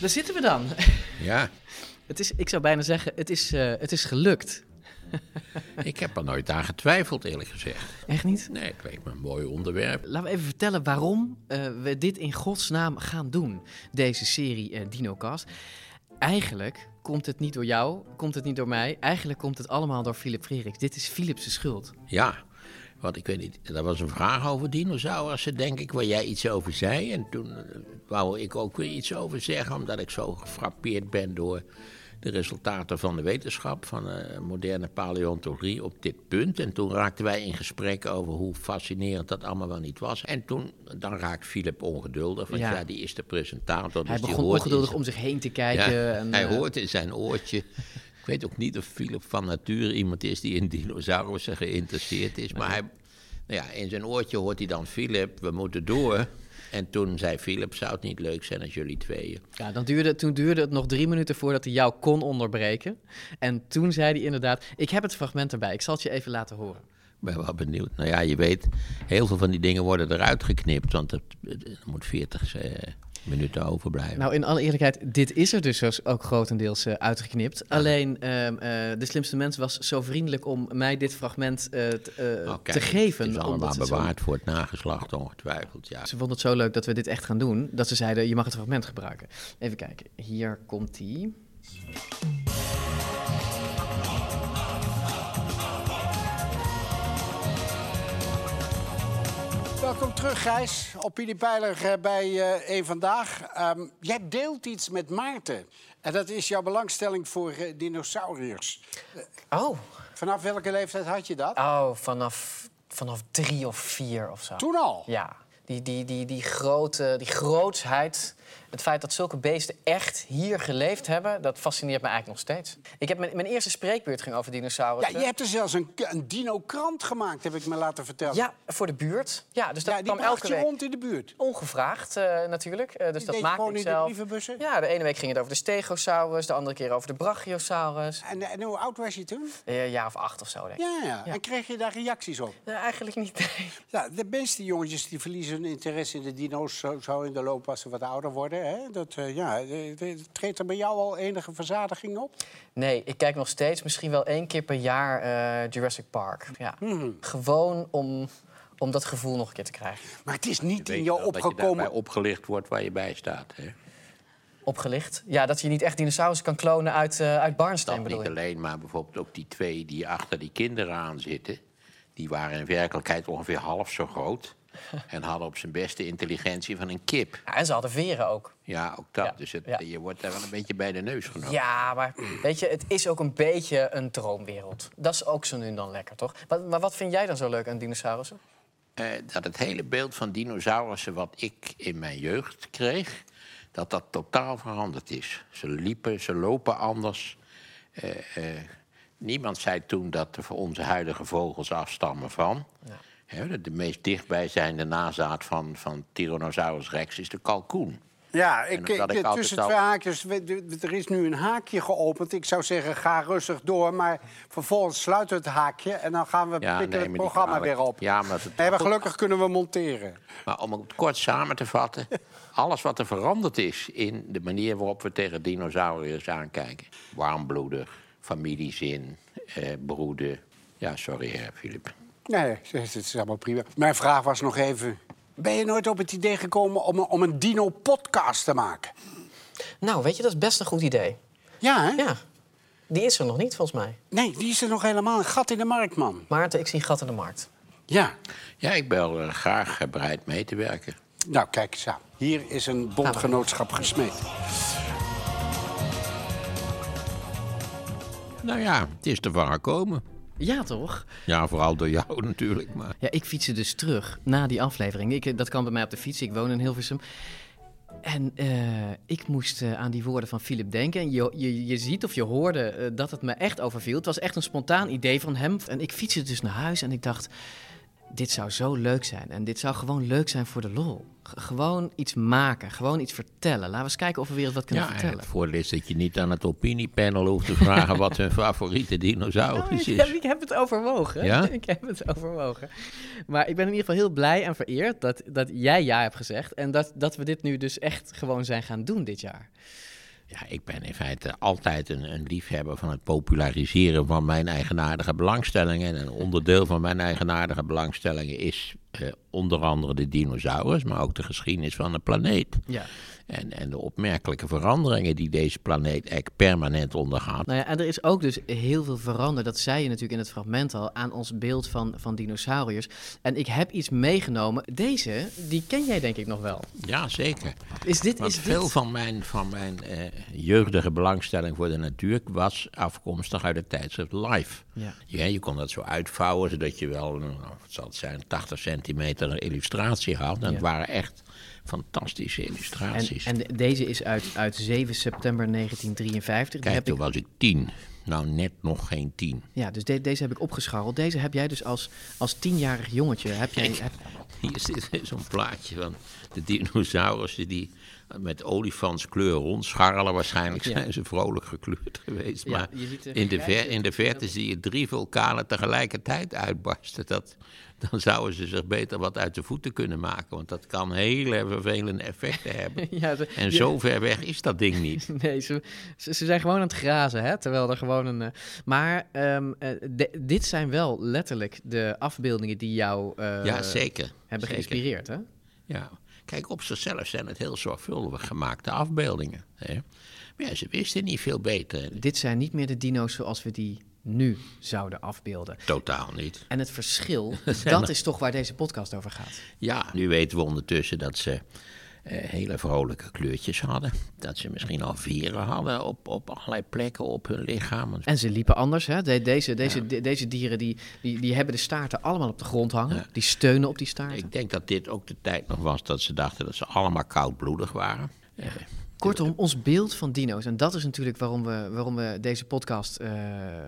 Daar zitten we dan. Ja, Het is, ik zou bijna zeggen, het is, eh, het is gelukt. ik heb er nooit aan getwijfeld, eerlijk gezegd. Echt niet? Nee, het leek me een mooi onderwerp. Laten we even vertellen waarom eh, we dit in godsnaam gaan doen, deze serie eh, DinoCast. Eigenlijk komt het niet door jou, komt het niet door mij. Eigenlijk komt het allemaal door Philip Freriks. Dit is Philips' schuld. Ja, want ik weet niet, er was een vraag over dinosaurussen, denk ik, waar jij iets over zei. En toen eh, wou ik ook weer iets over zeggen, omdat ik zo gefrappeerd ben door de resultaten van de wetenschap, van eh, moderne paleontologie op dit punt. En toen raakten wij in gesprek over hoe fascinerend dat allemaal wel niet was. En toen, dan raakt Philip ongeduldig, want Ja. ja, die is de presentator. Hij dus die begon ongeduldig zijn- om zich heen te kijken. Ja, en, hij eh, hoort in zijn oortje. Ik weet ook niet of Philip van nature iemand is die in dinosaurussen geïnteresseerd is. Maar hij, nou ja, in zijn oortje hoort hij dan Philip, we moeten door. En toen zei Philip, zou het niet leuk zijn als jullie tweeën... Ja, dan duurde, toen duurde het nog drie minuten voordat hij jou kon onderbreken. En toen zei hij inderdaad, ik heb het fragment erbij, ik zal het je even laten horen. Ik ben wel benieuwd. Nou ja, je weet, heel veel van die dingen worden eruit geknipt. Want het, het- moet 40 eh, minuten overblijven. Nou, in alle eerlijkheid, dit is er dus ook- grotendeels eh, uitgeknipt. Alleen, ehm, eh, de slimste mens was zo vriendelijk om mij dit fragment eh, t- Oh, te geven. Het is allemaal het zo- bewaard voor het nageslacht, ongetwijfeld. Ja. Ze vonden het zo leuk dat we dit echt gaan doen, dat ze zeiden, je mag het fragment gebruiken. Even kijken, hier komt ie. Welkom terug, Gijs. Opiniepeiler eh, bij Eén Vandaag. Ehm, jij deelt iets met Maarten. En dat is jouw belangstelling voor eh, dinosauriërs. Oh, Vanaf welke leeftijd had je dat? oh vanaf, vanaf drie of vier of zo. Toen al? Ja, die, die, die, die, grote, die grootsheid. Het feit dat zulke beesten echt hier geleefd hebben, dat fascineert me eigenlijk nog steeds. Ik heb mijn, mijn eerste spreekbeurt ging over Ja, dinosaurussen. je hebt er zelfs een, een dino-krant gemaakt, heb ik me laten vertellen. Ja, voor de buurt. Ja, dus dat Ja, die kwam elke je week. rond in de buurt. Ongevraagd eh, natuurlijk. Eh, dus Die dat maakte ik de zelf. brievenbussen? Ja, de ene week ging het over de Stegosaurus, de andere keer over de Brachiosaurus. En, en hoe oud was je toen? Eh, Een jaar of acht of zo, denk ik. Ja, ja. Ja. En kreeg je daar reacties op? Nee, eigenlijk niet. nee. Ja, de meeste jongetjes die verliezen hun interesse in de dino's zo, zo in de loop als ze wat ouder worden. Hè? Dat, eh, ja, de- treedt er bij jou al enige verzadiging op? Nee, ik kijk nog steeds misschien wel één keer per jaar eh, Jurassic Park. Ja. Mhm. Gewoon om, om dat gevoel nog een keer te krijgen. Maar het is niet in je jou wel dat je opgekomen. daarbij opgelicht wordt waar je bij staat. Hè? Opgelicht. Ja, dat je niet echt dinosaurus kan klonen uit, eh uit Barnsteen, Dat bedoel niet je? alleen, maar bijvoorbeeld ook die twee die achter die kinderen aan zitten. Die waren in werkelijkheid ongeveer half zo groot. En hadden op zijn beste intelligentie van een kip. Ja, en ze hadden veren ook. Ja, ook dat. Ja, Dus het, ja. je wordt daar wel een beetje bij de neus genomen. Ja, maar weet je, het is ook een beetje een droomwereld. Dat is ook zo nu dan lekker, toch? Maar, maar wat vind jij dan zo leuk aan dinosaurussen? Eh, dat het hele beeld van dinosaurussen wat ik in mijn jeugd kreeg... dat dat totaal veranderd is. Ze liepen, ze lopen anders. Eh, eh, niemand zei toen dat er voor onze huidige vogels afstammen van. Hè, de, de meest dichtbijzijnde nazaat van, van Tyrannosaurus rex is de kalkoen. Ja, ik, tussen al- twee haakjes. Er is nu een haakje geopend. Ik zou zeggen, ga rustig door. Maar vervolgens sluiten we het haakje. En dan gaan we Ja, pikken nee, het programma weer op. Ja, maar het- Nee, maar gelukkig kunnen we monteren. Maar om het kort samen te vatten... alles wat er veranderd is in de manier waarop we tegen dinosauriërs aankijken... warmbloedig, familiezin, eh, broeden... Ja, sorry, hè, Filip. Nee, het is allemaal prima. Mijn vraag was nog even... Ben je nooit op het idee gekomen om, een- om een dino-podcast te maken? Nou, weet je, dat is best een goed idee. Ja, hè? Ja, die is er nog niet, volgens mij. Nee, die is er nog helemaal een gat in de markt, man. Maarten, ik zie gat in de markt. Ja. Ja, ik ben er graag eh, bereid mee te werken. Nou, kijk eens aan. Hier is een bondgenootschap gesmeed. Nou ja, het is ervan gekomen. Ja, toch? Ja, vooral door jou natuurlijk. Maar... Ja, ik fietste dus terug na die aflevering. Ik, dat kan bij mij op de fiets. Ik woon in Hilversum. En eh, ik moest eh, aan die woorden van Philip denken. En je, je, je ziet of je hoorde eh, dat het me echt overviel. Het was echt een spontaan idee van hem. En ik fietste dus naar huis en ik dacht... Dit zou zo leuk zijn. En dit zou gewoon leuk zijn voor de lol. G- gewoon iets maken. Gewoon iets vertellen. Laten we eens kijken of we weer wat kunnen Ja, en vertellen. het voordeel is dat je niet aan het opiniepanel hoeft te vragen wat hun favoriete dinosaurus Nou, ik, is. ik heb het overwogen. Ja? Ik heb het overwogen. Maar ik ben in ieder geval heel blij en vereerd dat, dat jij ja hebt gezegd. En dat, dat we dit nu dus echt gewoon zijn gaan doen dit jaar. Ja, ik ben in feite altijd een, een liefhebber van het populariseren van mijn eigenaardige belangstellingen. En een onderdeel van mijn eigenaardige belangstellingen is eh, onder andere de dinosaurus, maar ook de geschiedenis van de planeet. Ja. En, en de opmerkelijke veranderingen die deze planeet eigenlijk permanent ondergaat. Nou ja, en er is ook dus heel veel veranderd. Dat zei je natuurlijk in het fragment al aan ons beeld van, van dinosauriërs. En ik heb iets meegenomen. Deze, die ken jij denk ik nog wel. Ja, zeker. Is dit, Want is veel dit... van mijn, van mijn eh, jeugdige belangstelling voor de natuur was afkomstig uit het tijdschrift Life. Ja. Ja, je kon dat zo uitvouwen, zodat je wel, nou, wat zal het zijn, 80 centimeter illustratie had. En het waren echt fantastische En, illustraties. en de- deze is uit, uit 7 september 1953. Die Kijk, heb toen ik, was ik tien. Nou, net nog geen tien. ja, dus de- deze heb ik opgescharreld. Deze heb jij dus als, als tienjarig jongetje. Heb jij, heb- Hier zit zo'n plaatje van de dinosaurussen die met olifantskleur rondscharrelen. Waarschijnlijk Ja. zijn ze vrolijk gekleurd geweest. Ja, maar in, de ver, in de verte zie je drie vulkanen tegelijkertijd uitbarsten. Dat, dan zouden ze zich beter wat uit de voeten kunnen maken. Want dat kan hele vervelende effecten hebben. ja, ze- En ja. zo ver weg is dat ding niet. Nee, ze, ze, ze zijn gewoon aan het grazen, hè? Terwijl er gewoon een. eh, maar ehm, eh, de- dit zijn wel letterlijk de afbeeldingen die jou eh, ja, zeker. hebben zeker. geïnspireerd, hè? Ja, kijk, op zichzelf zijn het heel zorgvuldig gemaakte afbeeldingen. Hè? Maar ja, ze wisten niet veel beter. Dit zijn niet meer de dino's zoals we die nu zouden afbeelden. Totaal niet. En het verschil, dat is toch waar deze podcast over gaat. Ja, nu weten we ondertussen dat ze eh, hele vrolijke kleurtjes hadden. Dat ze misschien al veren hadden op, op allerlei plekken op hun lichaam. En ze liepen anders, hè? De- deze, deze, de- deze dieren die, die, die hebben de staarten allemaal op de grond hangen. Ja. Die steunen op die staarten. Ik denk dat dit ook de tijd nog was dat ze dachten dat ze allemaal koudbloedig waren. Eh, Kortom, ons beeld van dino's, en dat is natuurlijk waarom we, waarom we deze podcast eh,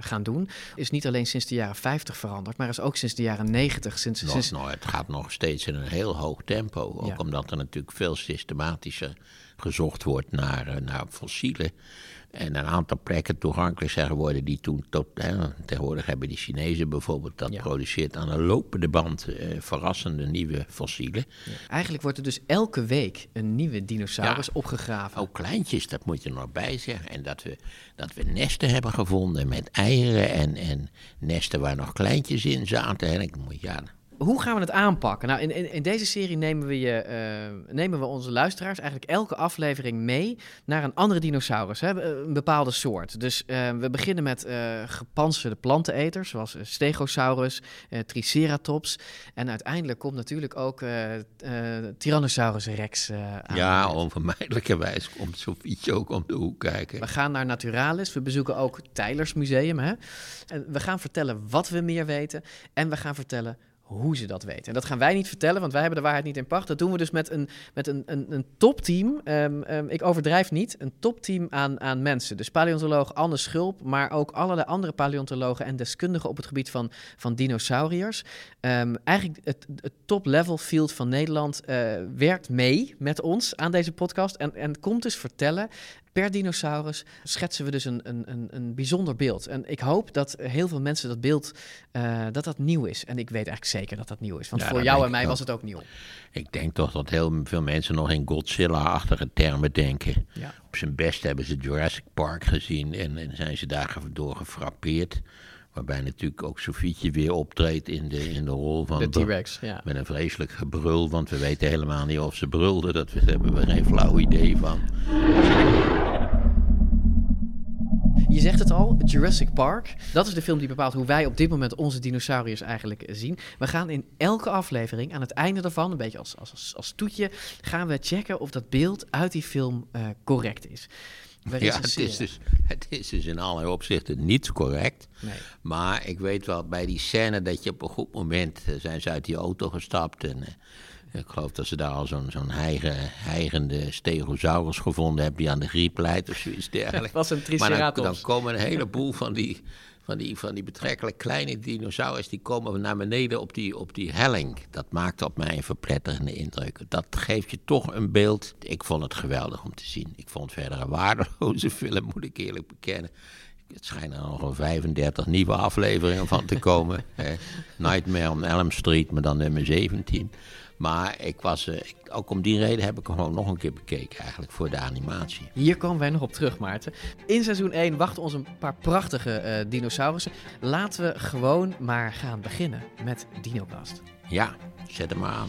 gaan doen, is niet alleen sinds de jaren 50 veranderd, maar is ook sinds de jaren 90. Sinds, nog, sinds, nou, het gaat nog steeds in een heel hoog tempo. Ook Ja. omdat er natuurlijk veel systematischer gezocht wordt naar, eh, naar fossielen. En een aantal plekken toegankelijk zijn geworden die toen tot. Hè, tegenwoordig hebben die Chinezen bijvoorbeeld dat Ja. produceert aan een lopende band eh, verrassende nieuwe fossielen. Eigenlijk wordt er dus elke week een nieuwe dinosaurus Ja. opgegraven. Ook kleintjes, dat moet je er nog bij zeggen. En dat we, dat we nesten hebben gevonden met eieren en, en nesten waar nog kleintjes in zaten. En ik moet ja, Hoe gaan we het aanpakken? Nou, in, in, in deze serie nemen we, je, eh, nemen we onze luisteraars eigenlijk elke aflevering mee naar een andere dinosaurus, hè, een bepaalde soort. Dus eh, we beginnen met eh gepantserde planteneters, zoals eh, Stegosaurus, eh, Triceratops. En uiteindelijk komt natuurlijk ook eh eh, Tyrannosaurus rex eh, aan. ja, onvermijdelijkerwijs komt Sofietje ook om de hoek kijken. We gaan naar Naturalis. We bezoeken ook Tylers Museum. Hè? En we gaan vertellen wat we meer weten. En we gaan vertellen hoe ze dat weten. En dat gaan wij niet vertellen, want wij hebben de waarheid niet in pacht. Dat doen we dus met een, met een, een, een topteam. Ehm, ehm, ik overdrijf niet. Een topteam aan, aan mensen. Dus paleontoloog Anne Schulp, maar ook allerlei andere paleontologen en deskundigen op het gebied van, van dinosauriërs. Ehm, eigenlijk het, top-level field van Nederland eh, werkt mee met ons aan deze podcast. En, en komt dus vertellen per dinosaurus schetsen we dus een, een, een, een bijzonder beeld. En ik hoop dat heel veel mensen dat beeld, eh, dat dat nieuw is. En ik weet eigenlijk zeker dat dat nieuw is. Want Ja, voor jou en mij was het ook nieuw. Ik denk toch dat heel veel mensen nog in Godzilla-achtige termen denken. Ja. Op zijn best hebben ze Jurassic Park gezien en, en zijn ze daardoor gefrappeerd. Waarbij natuurlijk ook Sofietje weer optreedt in de, in de rol van... De T-Rex, ja. Met een vreselijk gebrul, want we weten helemaal niet of ze brulden. Dat we- daar hebben we geen flauw idee van. Je zegt het al, Jurassic Park. Dat is de film die bepaalt hoe wij op dit moment onze dinosauriërs eigenlijk zien. We gaan in elke aflevering, aan het einde daarvan, een beetje als, als, als, als toetje, gaan we checken of dat beeld uit die film eh, correct is. Ja, het is, dus, het is dus in allerlei opzichten niet correct. Nee. Maar ik weet wel, bij die scène dat je op een goed moment eh, zijn ze uit die auto gestapt. En eh, ik geloof dat ze daar al zo'n zo'n heigen, heigende stegosaurus gevonden hebben die aan de griep leidt of zoiets dergelijks. Het was een maar dan, triceratops. dan komen een heleboel van die, van, die, van die betrekkelijk kleine dinosaurus, die komen naar beneden op die, op die helling. Dat maakt op mij een verpletterende indruk. Dat geeft je toch een beeld. Ik vond het geweldig om te zien. Ik vond het verder een waardeloze film, moet ik eerlijk bekennen. Het schijnen er nog een 35 nieuwe afleveringen van te komen. hè. Nightmare on Elm Street, maar dan nummer 17. Maar ik was, eh, ik- ook om die reden heb ik hem gewoon nog een keer bekeken, eigenlijk voor de animatie. Hier komen wij nog op terug, Maarten. In seizoen 1 wachten ons een paar prachtige eh, dinosaurussen. Laten we gewoon maar gaan beginnen met DinoCast. Ja, zet hem maar aan.